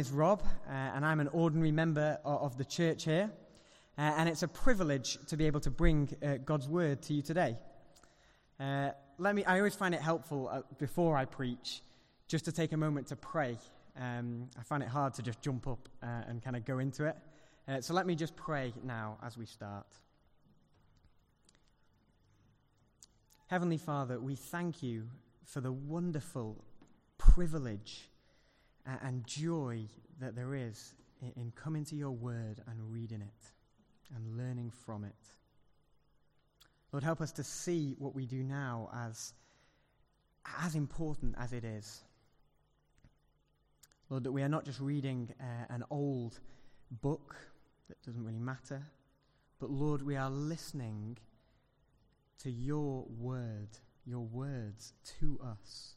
is Rob, uh, and I'm an ordinary member of, of the church here. Uh, and it's a privilege to be able to bring uh, God's word to you today. Uh, let me, I always find it helpful uh, before I preach just to take a moment to pray. Um, I find it hard to just jump up uh, and kind of go into it. so let me just pray now as we start. Heavenly Father, we thank you for the wonderful privilege and joy that there is in coming to your word and reading it and learning from it. Lord, help us to see what we do now as, as important as it is. Lord, that we are not just reading uh, an old book that doesn't really matter, but Lord, we are listening to your word, your words to us.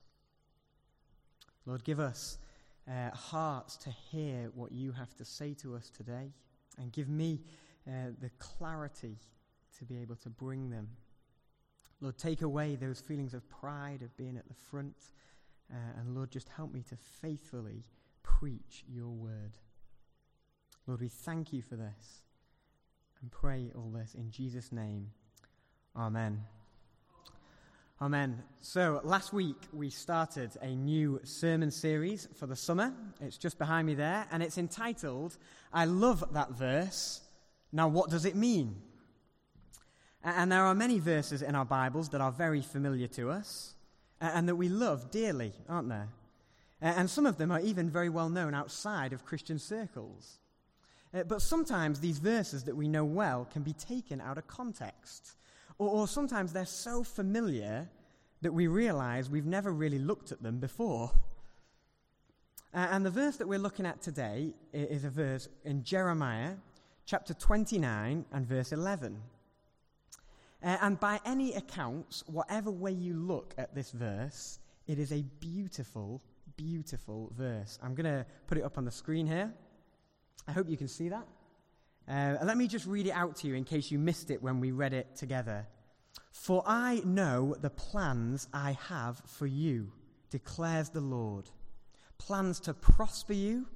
Lord, give us uh, hearts to hear what you have to say to us today, and give me uh, the clarity to be able to bring them. Lord, take away those feelings of pride of being at the front, uh, and Lord, just help me to faithfully preach your word. Lord, we thank you for this and pray all this in Jesus' name. Amen. Amen. So, last week we started a new sermon series for the summer. It's just behind me there, and it's entitled, I Love That Verse. Now, what does it mean? And there are many verses in our Bibles that are very familiar to us and that we love dearly, aren't there? And some of them are even very well known outside of Christian circles. But sometimes these verses that we know well can be taken out of context or, or sometimes they're so familiar that we realize we've never really looked at them before. Uh, and the verse that we're looking at today is a verse in Jeremiah chapter 29 and verse 11. Uh, and by any accounts, whatever way you look at this verse, it is a beautiful, beautiful verse. I'm going to put it up on the screen here. I hope you can see that. Uh, let me just read it out to you in case you missed it when we read it together. For I know the plans I have for you, declares the Lord. Plans to prosper you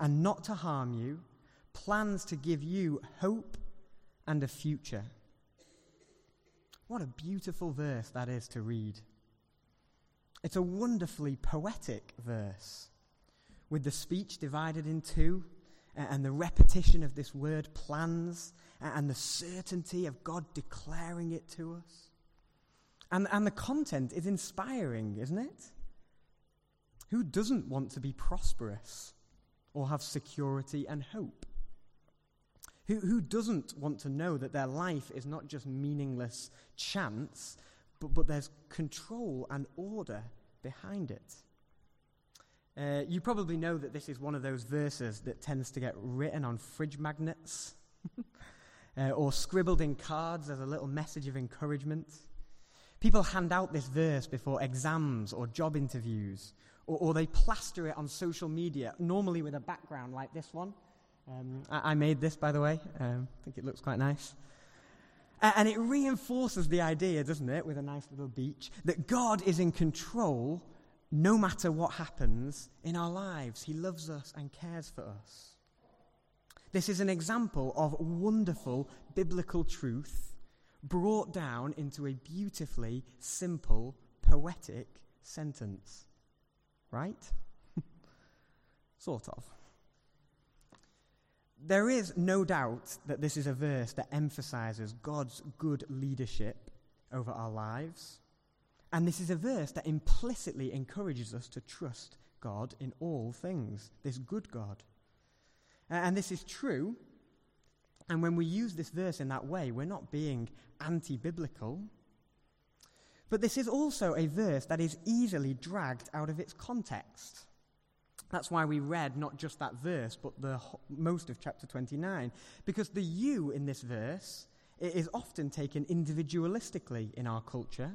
and not to harm you, plans to give you hope and a future. What a beautiful verse that is to read. It's a wonderfully poetic verse, with the speech divided in two and the repetition of this word plans and the certainty of God declaring it to us. And, and the content is inspiring, isn't it? Who doesn't want to be prosperous or have security and hope? Who, who doesn't want to know that their life is not just meaningless chance, but, but there's control and order behind it? Uh, you probably know that this is one of those verses that tends to get written on fridge magnets uh, or scribbled in cards as a little message of encouragement. People hand out this verse before exams or job interviews, or, or they plaster it on social media, normally with a background like this one. Um, I, I, made this, by the way. Um, I think it looks quite nice. and it reinforces the idea, doesn't it, with a nice little beach, that God is in control no matter what happens in our lives. He loves us and cares for us. This is an example of wonderful biblical truth brought down into a beautifully simple, poetic sentence. Right? sort of. There is no doubt that this is a verse that emphasizes God's good leadership over our lives and this is a verse that implicitly encourages us to trust God in all things, this good God. And this is true. And when we use this verse in that way, we're not being anti biblical. But this is also a verse that is easily dragged out of its context. That's why we read not just that verse, but the most of chapter 29. Because the you in this verse is often taken individualistically in our culture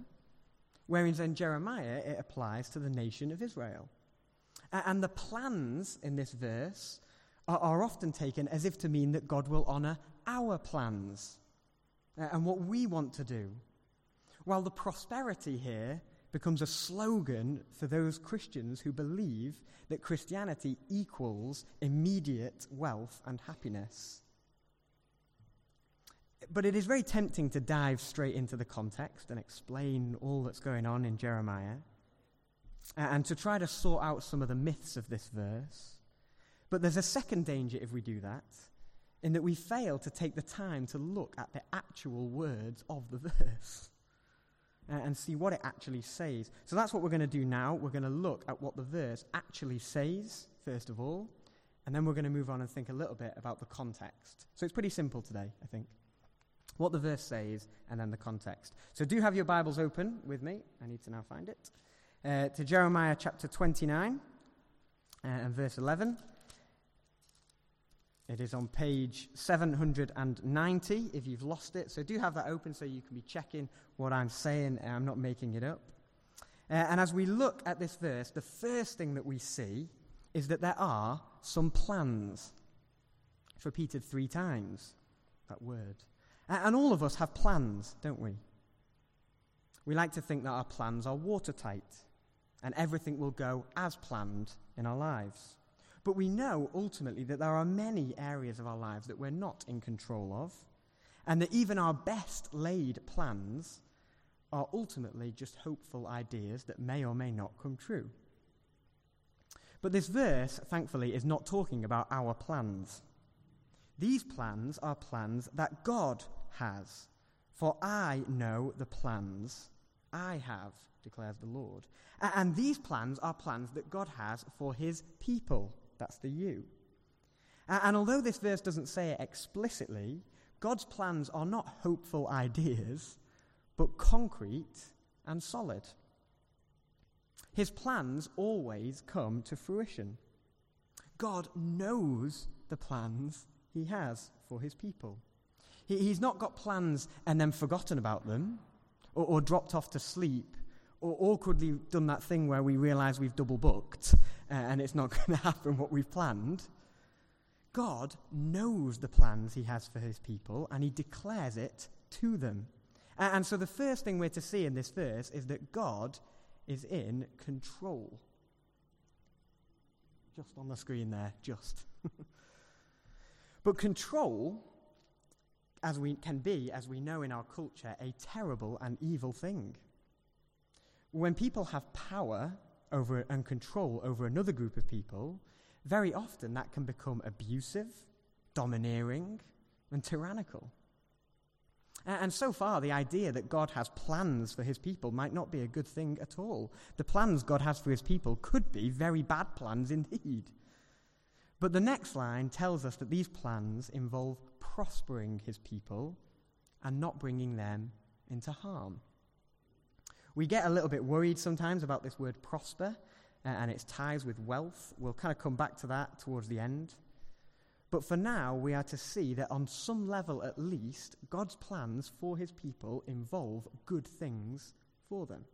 whereas in Jeremiah it applies to the nation of Israel. And the plans in this verse are, often taken as if to mean that God will honor our plans and what we want to do. While the prosperity here becomes a slogan for those Christians who believe that Christianity equals immediate wealth and happiness. But it is very tempting to dive straight into the context and explain all that's going on in Jeremiah and to try to sort out some of the myths of this verse. But there's a second danger if we do that, in that we fail to take the time to look at the actual words of the verse and see what it actually says. So that's what we're going to do now. We're going to look at what the verse actually says, first of all, and then we're going to move on and think a little bit about the context. So it's pretty simple today, I think. What the verse says, and then the context. So do have your Bibles open with me. I need to now find it. Uh, to Jeremiah chapter 29 uh, and verse 11. It is on page 790 if you've lost it. So do have that open so you can be checking what I'm saying. I'm not making it up. Uh, and as we look at this verse, the first thing that we see is that there are some plans. It's repeated three times, that word. And all of us have plans, don't we? We like to think that our plans are watertight and everything will go as planned in our lives. But we know ultimately that there are many areas of our lives that we're not in control of, and that even our best laid plans are ultimately just hopeful ideas that may or may not come true. But this verse, thankfully, is not talking about our plans. These plans are plans that God has. For I know the plans I have, declares the Lord. And these plans are plans that God has for his people. That's the you. And although this verse doesn't say it explicitly, God's plans are not hopeful ideas, but concrete and solid. His plans always come to fruition. God knows the plans he has for his people. He, he's not got plans and then forgotten about them, or, or dropped off to sleep, or awkwardly done that thing where we realize we've double booked uh, and it's not going to happen what we've planned. God knows the plans he has for his people and he declares it to them. And, and so the first thing we're to see in this verse is that God is in control. Just on the screen there, just. but control, as we can be, as we know in our culture, a terrible and evil thing. When people have power over and control over another group of people, very often that can become abusive, domineering, and tyrannical. And so far, the idea that God has plans for his people might not be a good thing at all. The plans God has for his people could be very bad plans indeed. But the next line tells us that these plans involve prospering his people and not bringing them into harm. We get a little bit worried sometimes about this word prosper uh, and its ties with wealth. We'll kind of come back to that towards the end. But for now, we are to see that on some level at least, God's plans for his people involve good things for them.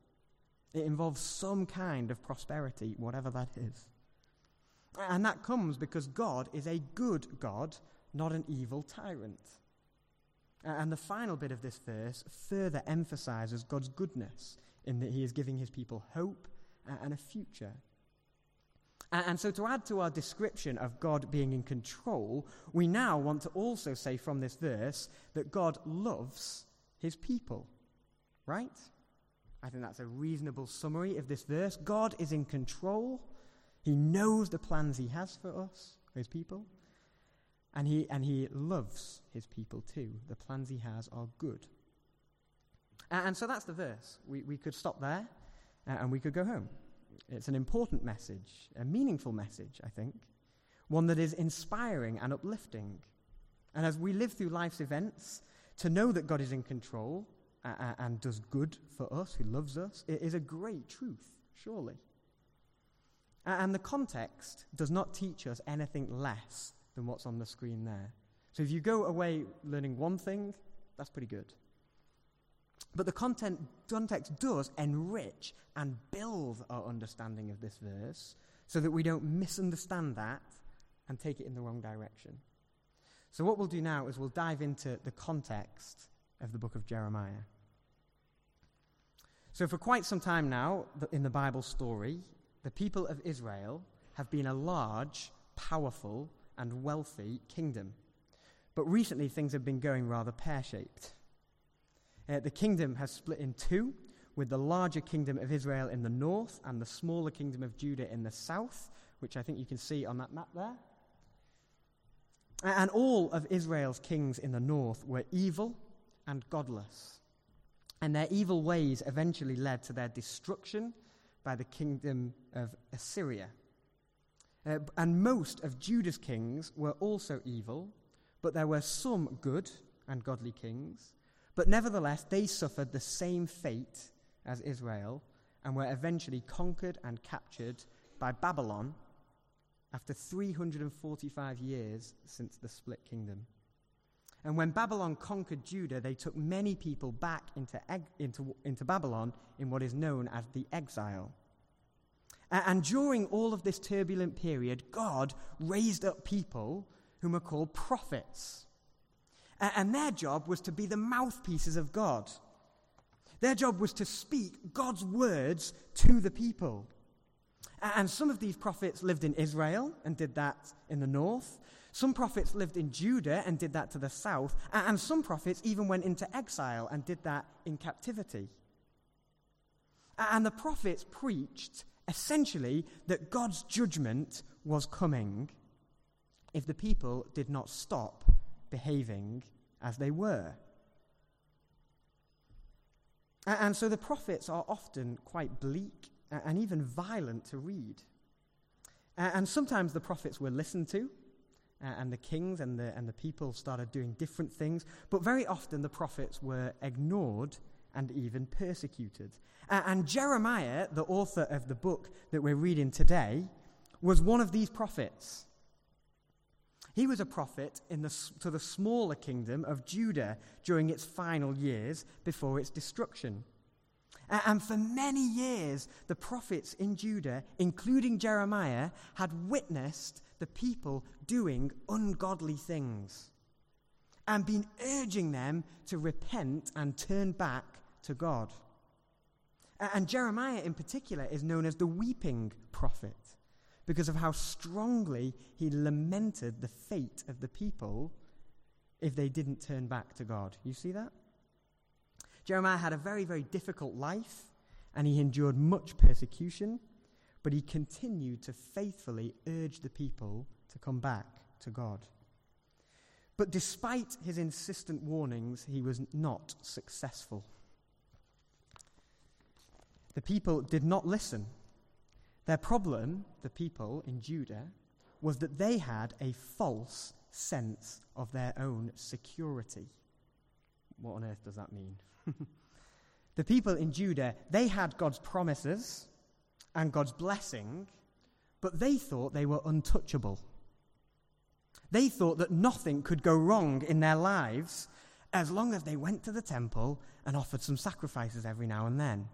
It involves some kind of prosperity, whatever that is. And that comes because God is a good God, not an evil tyrant. And the final bit of this verse further emphasizes God's goodness in that he is giving his people hope and a future. And so, to add to our description of God being in control, we now want to also say from this verse that God loves his people. Right? I think that's a reasonable summary of this verse. God is in control. He knows the plans he has for us, his people. And he, and he loves his people too. The plans he has are good. And, and so that's the verse. We, we could stop there uh, and we could go home. It's an important message, a meaningful message, I think, one that is inspiring and uplifting. And as we live through life's events, to know that God is in control uh, uh and does good for us, who loves us, it is a great truth, surely. And the context does not teach us anything less than what's on the screen there. So if you go away learning one thing, that's pretty good. But the content, context does enrich and build our understanding of this verse so that we don't misunderstand that and take it in the wrong direction. So, what we'll do now is we'll dive into the context of the book of Jeremiah. So, for quite some time now in the Bible story, the people of Israel have been a large, powerful, and wealthy kingdom. But recently, things have been going rather pear shaped. Uh, the kingdom has split in two, with the larger kingdom of Israel in the north and the smaller kingdom of Judah in the south, which I think you can see on that map there. And all of Israel's kings in the north were evil and godless. And their evil ways eventually led to their destruction by the kingdom of Assyria. Uh, and most of Judah's kings were also evil, but there were some good and godly kings. But nevertheless, they suffered the same fate as Israel and were eventually conquered and captured by Babylon after 345 years since the split kingdom. And when Babylon conquered Judah, they took many people back into, into, into Babylon in what is known as the exile. And during all of this turbulent period, God raised up people whom are called prophets. And their job was to be the mouthpieces of God. Their job was to speak God's words to the people. And some of these prophets lived in Israel and did that in the north. Some prophets lived in Judah and did that to the south. And some prophets even went into exile and did that in captivity. And the prophets preached essentially that God's judgment was coming if the people did not stop behaving as they were. And so the prophets are often quite bleak and even violent to read. And sometimes the prophets were listened to, and the kings and the, and the people started doing different things, but very often the prophets were ignored and even persecuted. And Jeremiah, the author of the book that we're reading today, was one of these prophets. He was a prophet in the, to the smaller kingdom of Judah during its final years before its destruction. And for many years, the prophets in Judah, including Jeremiah, had witnessed the people doing ungodly things and been urging them to repent and turn back to God. And Jeremiah, in particular, is known as the weeping prophet because of how strongly he lamented the fate of the people if they didn't turn back to God. You see that? Jeremiah had a very, very difficult life, and he endured much persecution, but he continued to faithfully urge the people to come back to God. But despite his insistent warnings, he was not successful. The people did not listen. Their problem, the people in Judah, was that they had a false sense of their own security. What on earth does that mean? the people in Judah, they had God's promises and God's blessing, but they thought they were untouchable. They thought that nothing could go wrong in their lives as long as they went to the temple and offered some sacrifices every now and then.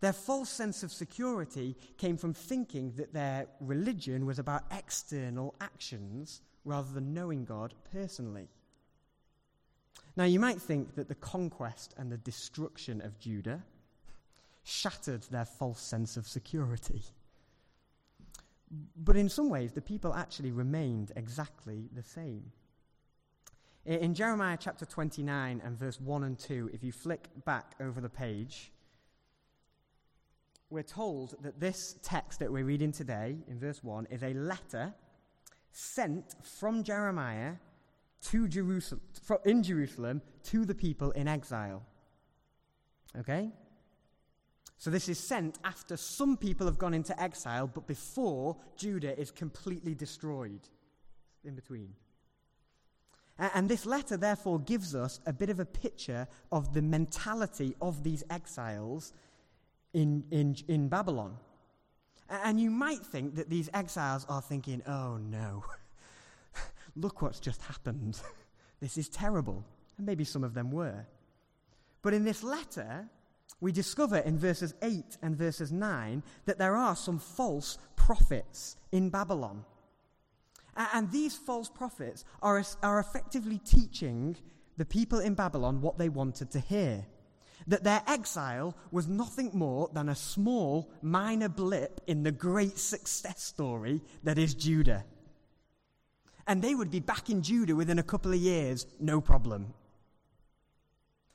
Their false sense of security came from thinking that their religion was about external actions rather than knowing God personally. Now, you might think that the conquest and the destruction of Judah shattered their false sense of security. But in some ways, the people actually remained exactly the same. In Jeremiah chapter 29 and verse 1 and 2, if you flick back over the page, we're told that this text that we're reading today, in verse 1, is a letter sent from Jeremiah to Jerusalem, in Jerusalem to the people in exile. Okay? So this is sent after some people have gone into exile, but before Judah is completely destroyed. In between. And this letter, therefore, gives us a bit of a picture of the mentality of these exiles in, in, in Babylon. And you might think that these exiles are thinking, oh no, look what's just happened. this is terrible. And maybe some of them were. But in this letter, we discover in verses 8 and verses 9 that there are some false prophets in Babylon. And these false prophets are, are effectively teaching the people in Babylon what they wanted to hear. that their exile was nothing more than a small, minor blip in the great success story that is Judah. And they would be back in Judah within a couple of years, no problem.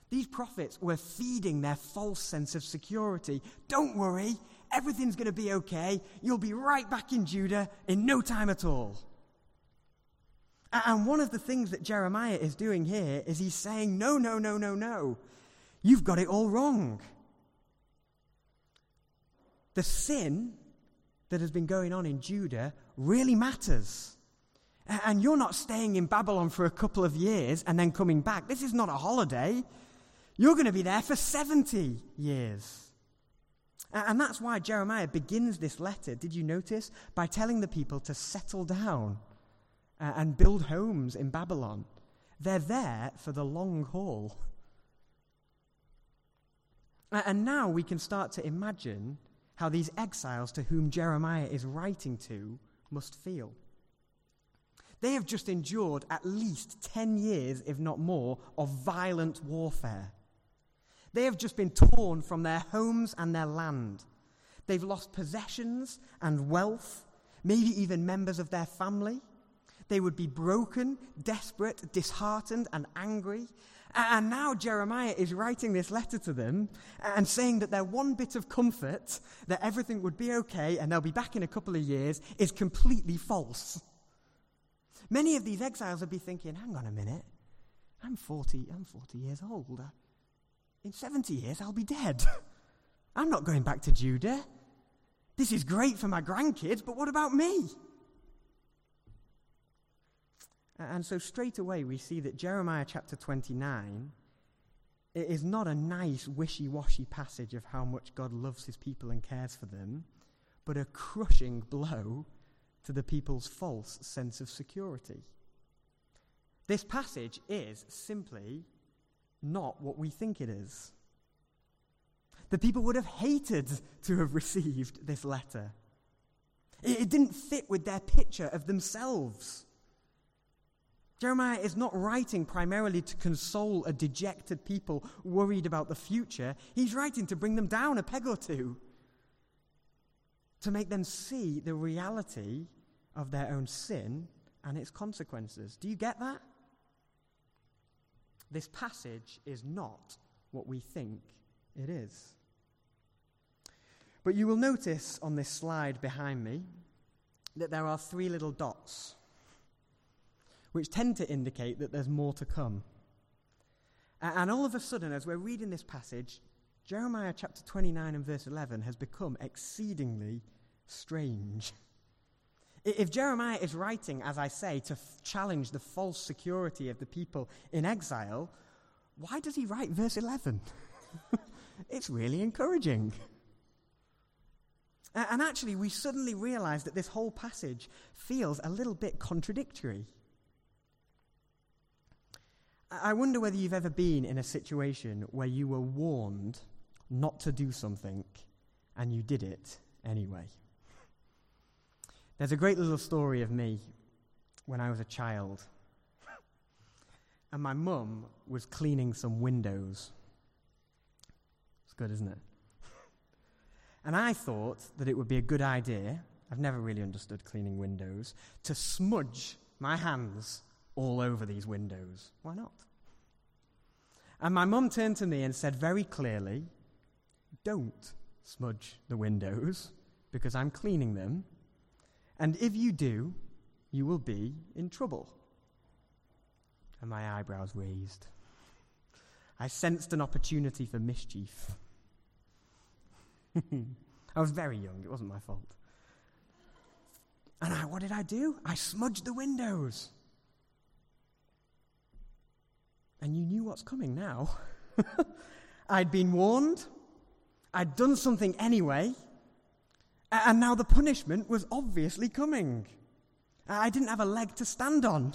These prophets were feeding their false sense of security. Don't worry, everything's going to be okay. You'll be right back in Judah in no time at all. And one of the things that Jeremiah is doing here is he's saying, No, no, no, no, no. You've got it all wrong. The sin that has been going on in Judah really matters. And you're not staying in Babylon for a couple of years and then coming back. This is not a holiday. You're going to be there for 70 years. And that's why Jeremiah begins this letter, did you notice? By telling the people to settle down uh, and build homes in Babylon. They're there for the long haul. And now we can start to imagine how these exiles to whom Jeremiah is writing to must feel. They have just endured at least 10 years, if not more, of violent warfare. They have just been torn from their homes and their land. They've lost possessions and wealth, maybe even members of their family. They would be broken, desperate, disheartened, and angry. And now Jeremiah is writing this letter to them and saying that their one bit of comfort, that everything would be okay and they'll be back in a couple of years, is completely false. Many of these exiles would be thinking, hang on a minute, I'm 40, I'm 40 years old. In 70 years, I'll be dead. I'm not going back to Judah. This is great for my grandkids, but what about me? And so straight away we see that Jeremiah chapter 29 it is not a nice wishy-washy passage of how much God loves his people and cares for them, but a crushing blow to the people's false sense of security. This passage is simply not what we think it is. The people would have hated to have received this letter. It, didn't fit with their picture of themselves. Jeremiah is not writing primarily to console a dejected people worried about the future. He's writing to bring them down a peg or two, to make them see the reality of their own sin and its consequences. Do you get that? This passage is not what we think it is. But you will notice on this slide behind me that there are three little dots which tend to indicate that there's more to come. And all of a sudden, as we're reading this passage, Jeremiah chapter 29 and verse 11 has become exceedingly strange. If Jeremiah is writing, as I say, to f- challenge the false security of the people in exile, why does he write verse 11? it's really encouraging. And actually, we suddenly realize that this whole passage feels a little bit contradictory. I wonder whether you've ever been in a situation where you were warned not to do something and you did it anyway. There's a great little story of me when I was a child. And my mum was cleaning some windows. It's good, isn't it? And I thought that it would be a good idea, I've never really understood cleaning windows, to smudge my hands all over these windows. Why not? And my mum turned to me and said very clearly, Don't smudge the windows because I'm cleaning them. And if you do, you will be in trouble. And my eyebrows raised. I sensed an opportunity for mischief. I was very young, it wasn't my fault. And I, what did I do? I smudged the windows. And you knew what's coming now. I'd been warned, I'd done something anyway, and now the punishment was obviously coming. I didn't have a leg to stand on.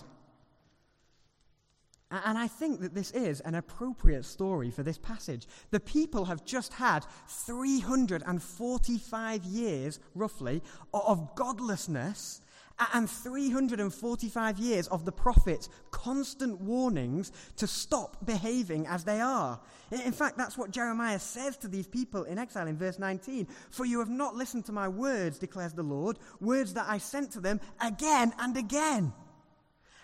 And I think that this is an appropriate story for this passage. The people have just had 345 years, roughly, of godlessness and 345 years of the prophets constant warnings to stop behaving as they are. In fact, that's what Jeremiah says to these people in exile in verse 19. For you have not listened to my words, declares the Lord, words that I sent to them again and again.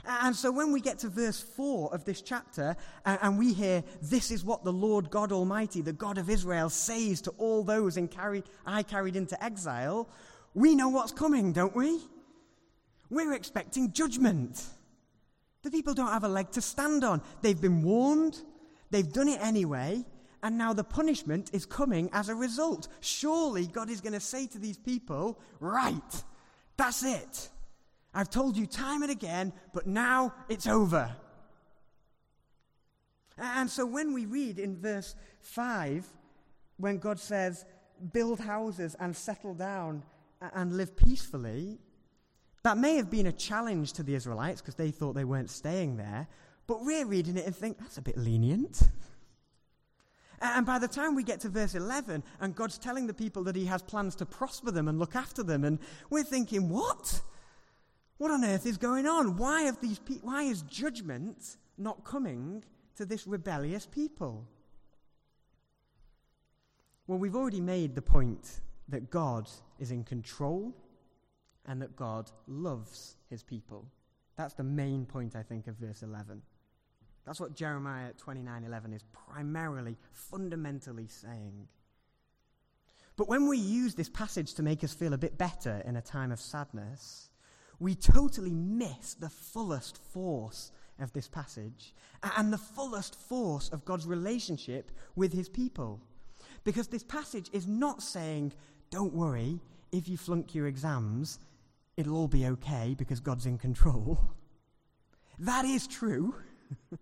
And so when we get to verse 4 of this chapter, and we hear, This is what the Lord God Almighty, the God of Israel, says to all those in I carried into exile, we know what's coming, don't we? We're expecting judgment. The people don't have a leg to stand on. They've been warned, they've done it anyway, and now the punishment is coming as a result. Surely God is going to say to these people, Right, that's it. I've told you time and again, but now it's over. And so when we read in verse 5, when God says, build houses and settle down and live peacefully, that may have been a challenge to the Israelites because they thought they weren't staying there, but we're reading it and think, that's a bit lenient. And by the time we get to verse 11, and God's telling the people that He has plans to prosper them and look after them, and we're thinking, what? What on earth is going on? Why, have these pe- why is judgment not coming to this rebellious people? Well, we've already made the point that God is in control and that God loves his people. That's the main point, I think, of verse 11. That's what Jeremiah 29:11 is primarily, fundamentally saying. But when we use this passage to make us feel a bit better in a time of sadness, we totally miss the fullest force of this passage and the fullest force of God's relationship with his people. Because this passage is not saying, don't worry, if you flunk your exams, it'll all be okay because God's in control. That is true.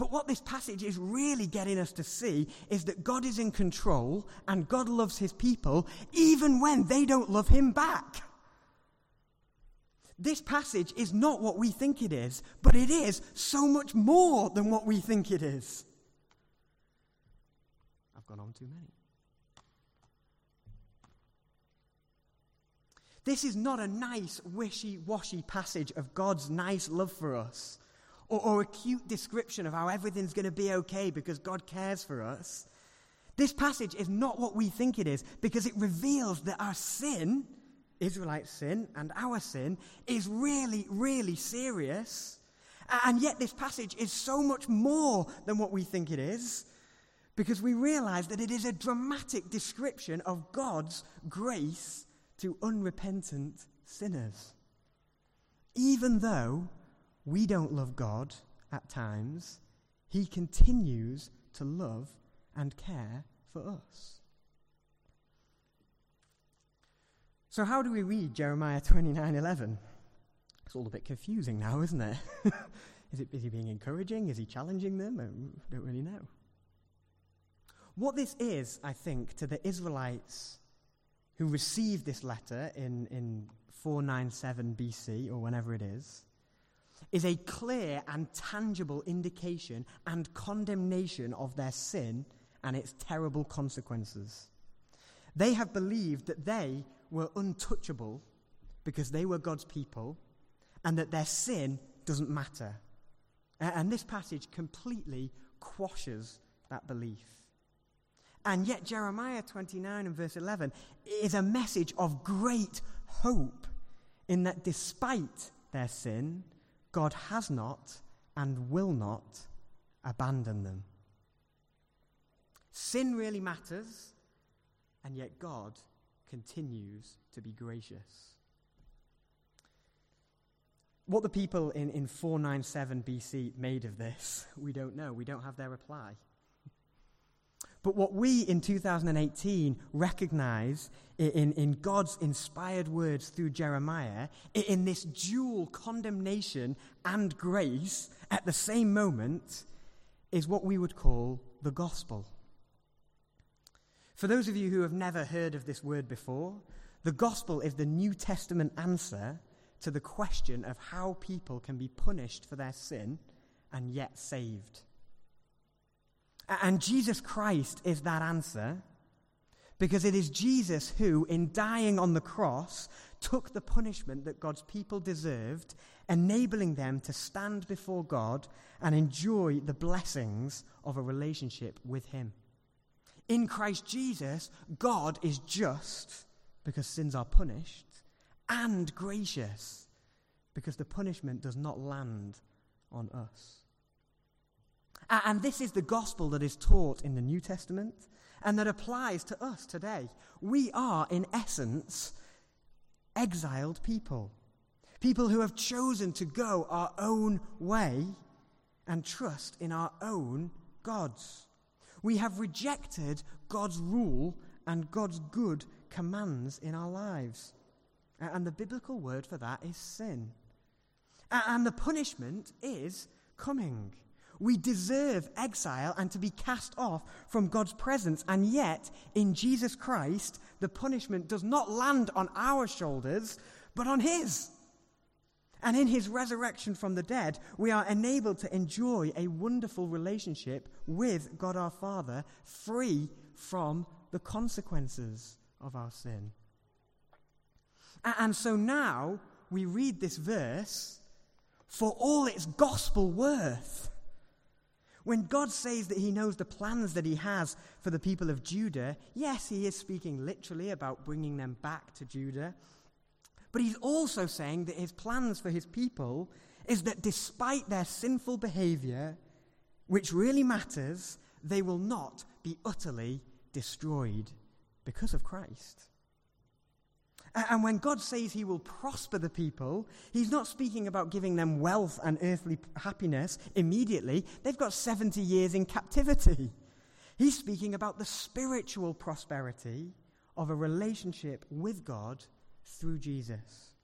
But what this passage is really getting us to see is that God is in control and God loves his people even when they don't love him back. This passage is not what we think it is, but it is so much more than what we think it is. I've gone on too many. This is not a nice, wishy washy passage of God's nice love for us or, or a cute description of how everything's going to be okay because God cares for us. This passage is not what we think it is because it reveals that our sin Israelite sin and our sin is really, really serious. And yet, this passage is so much more than what we think it is because we realize that it is a dramatic description of God's grace to unrepentant sinners. Even though we don't love God at times, He continues to love and care for us. So, how do we read Jeremiah 29 11? It's all a bit confusing now, isn't it? is, it is he being encouraging? Is he challenging them? Uh, I don't really know. What this is, I think, to the Israelites who received this letter in, in 497 BC or whenever it is, is a clear and tangible indication and condemnation of their sin and its terrible consequences. They have believed that they were untouchable because they were God's people and that their sin doesn't matter. And this passage completely quashes that belief. And yet, Jeremiah 29 and verse 11 is a message of great hope in that despite their sin, God has not and will not abandon them. Sin really matters, and yet God continues to be gracious. What the people in, in 497 BC made of this, we don't know. We don't have their reply. But what we in 2018 recognize in, in God's inspired words through Jeremiah, in this dual condemnation and grace at the same moment, is what we would call the gospel. For those of you who have never heard of this word before, the gospel is the New Testament answer to the question of how people can be punished for their sin and yet saved. And Jesus Christ is that answer Because it is Jesus who, in dying on the cross, took the punishment that God's people deserved, enabling them to stand before God and enjoy the blessings of a relationship with Him. In Christ Jesus, God is just because sins are punished, and gracious because the punishment does not land on us. And this is the gospel that is taught in the New Testament and that applies to us today. We are, in essence, exiled people. People who have chosen to go our own way and trust in our own gods. We have rejected God's rule and God's good commands in our lives. And the biblical word for that is sin. And the punishment is coming. We deserve exile and to be cast off from God's presence. And yet, in Jesus Christ, the punishment does not land on our shoulders, but on His. And in His resurrection from the dead, we are enabled to enjoy a wonderful relationship with God our Father, free from the consequences of our sin. And so now we read this verse for all its gospel worth. When God says that he knows the plans that he has for the people of Judah, yes, he is speaking literally about bringing them back to Judah. But he's also saying that his plans for his people is that despite their sinful behavior, which really matters, they will not be utterly destroyed because of Christ. And when God says he will prosper the people, he's not speaking about giving them wealth and earthly happiness immediately. They've got 70 years in captivity. He's speaking about the spiritual prosperity of a relationship with God through Jesus.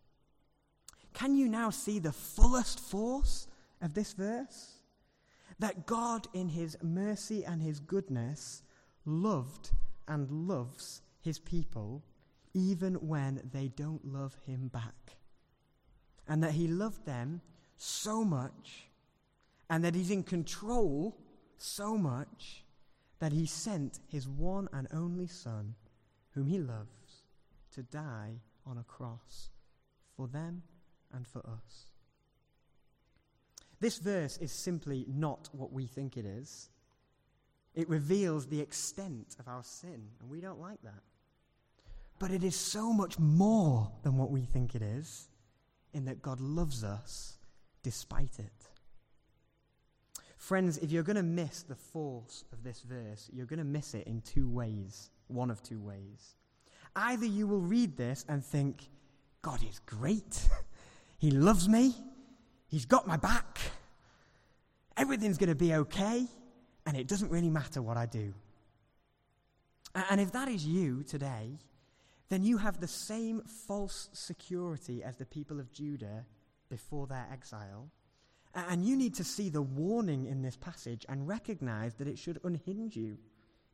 Can you now see the fullest force of this verse? That God, in his mercy and his goodness, loved and loves his people even when they don't love him back. And that he loved them so much, and that he's in control so much, that he sent his one and only Son, whom he loves, to die on a cross for them and for us. This verse is simply not what we think it is. It reveals the extent of our sin, and we don't like that. But it is so much more than what we think it is, in that God loves us despite it. Friends, if you're going to miss the force of this verse, you're going to miss it in two ways. One of two ways. Either you will read this and think, God is great. he loves me. He's got my back. Everything's going to be okay. And it doesn't really matter what I do. And if that is you today, then you have the same false security as the people of Judah before their exile. And you need to see the warning in this passage and recognize that it should unhinge you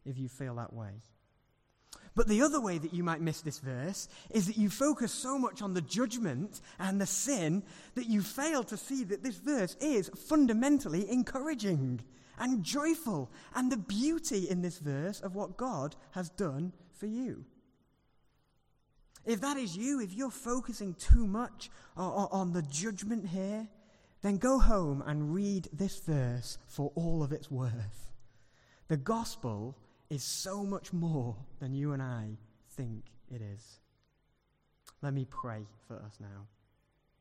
if you feel that way. But the other way that you might miss this verse is that you focus so much on the judgment and the sin that you fail to see that this verse is fundamentally encouraging and joyful, and the beauty in this verse of what God has done for you. If that is you, if you're focusing too much uh, on the judgment here, then go home and read this verse for all of its worth. The gospel is so much more than you and I think it is. Let me pray for us now.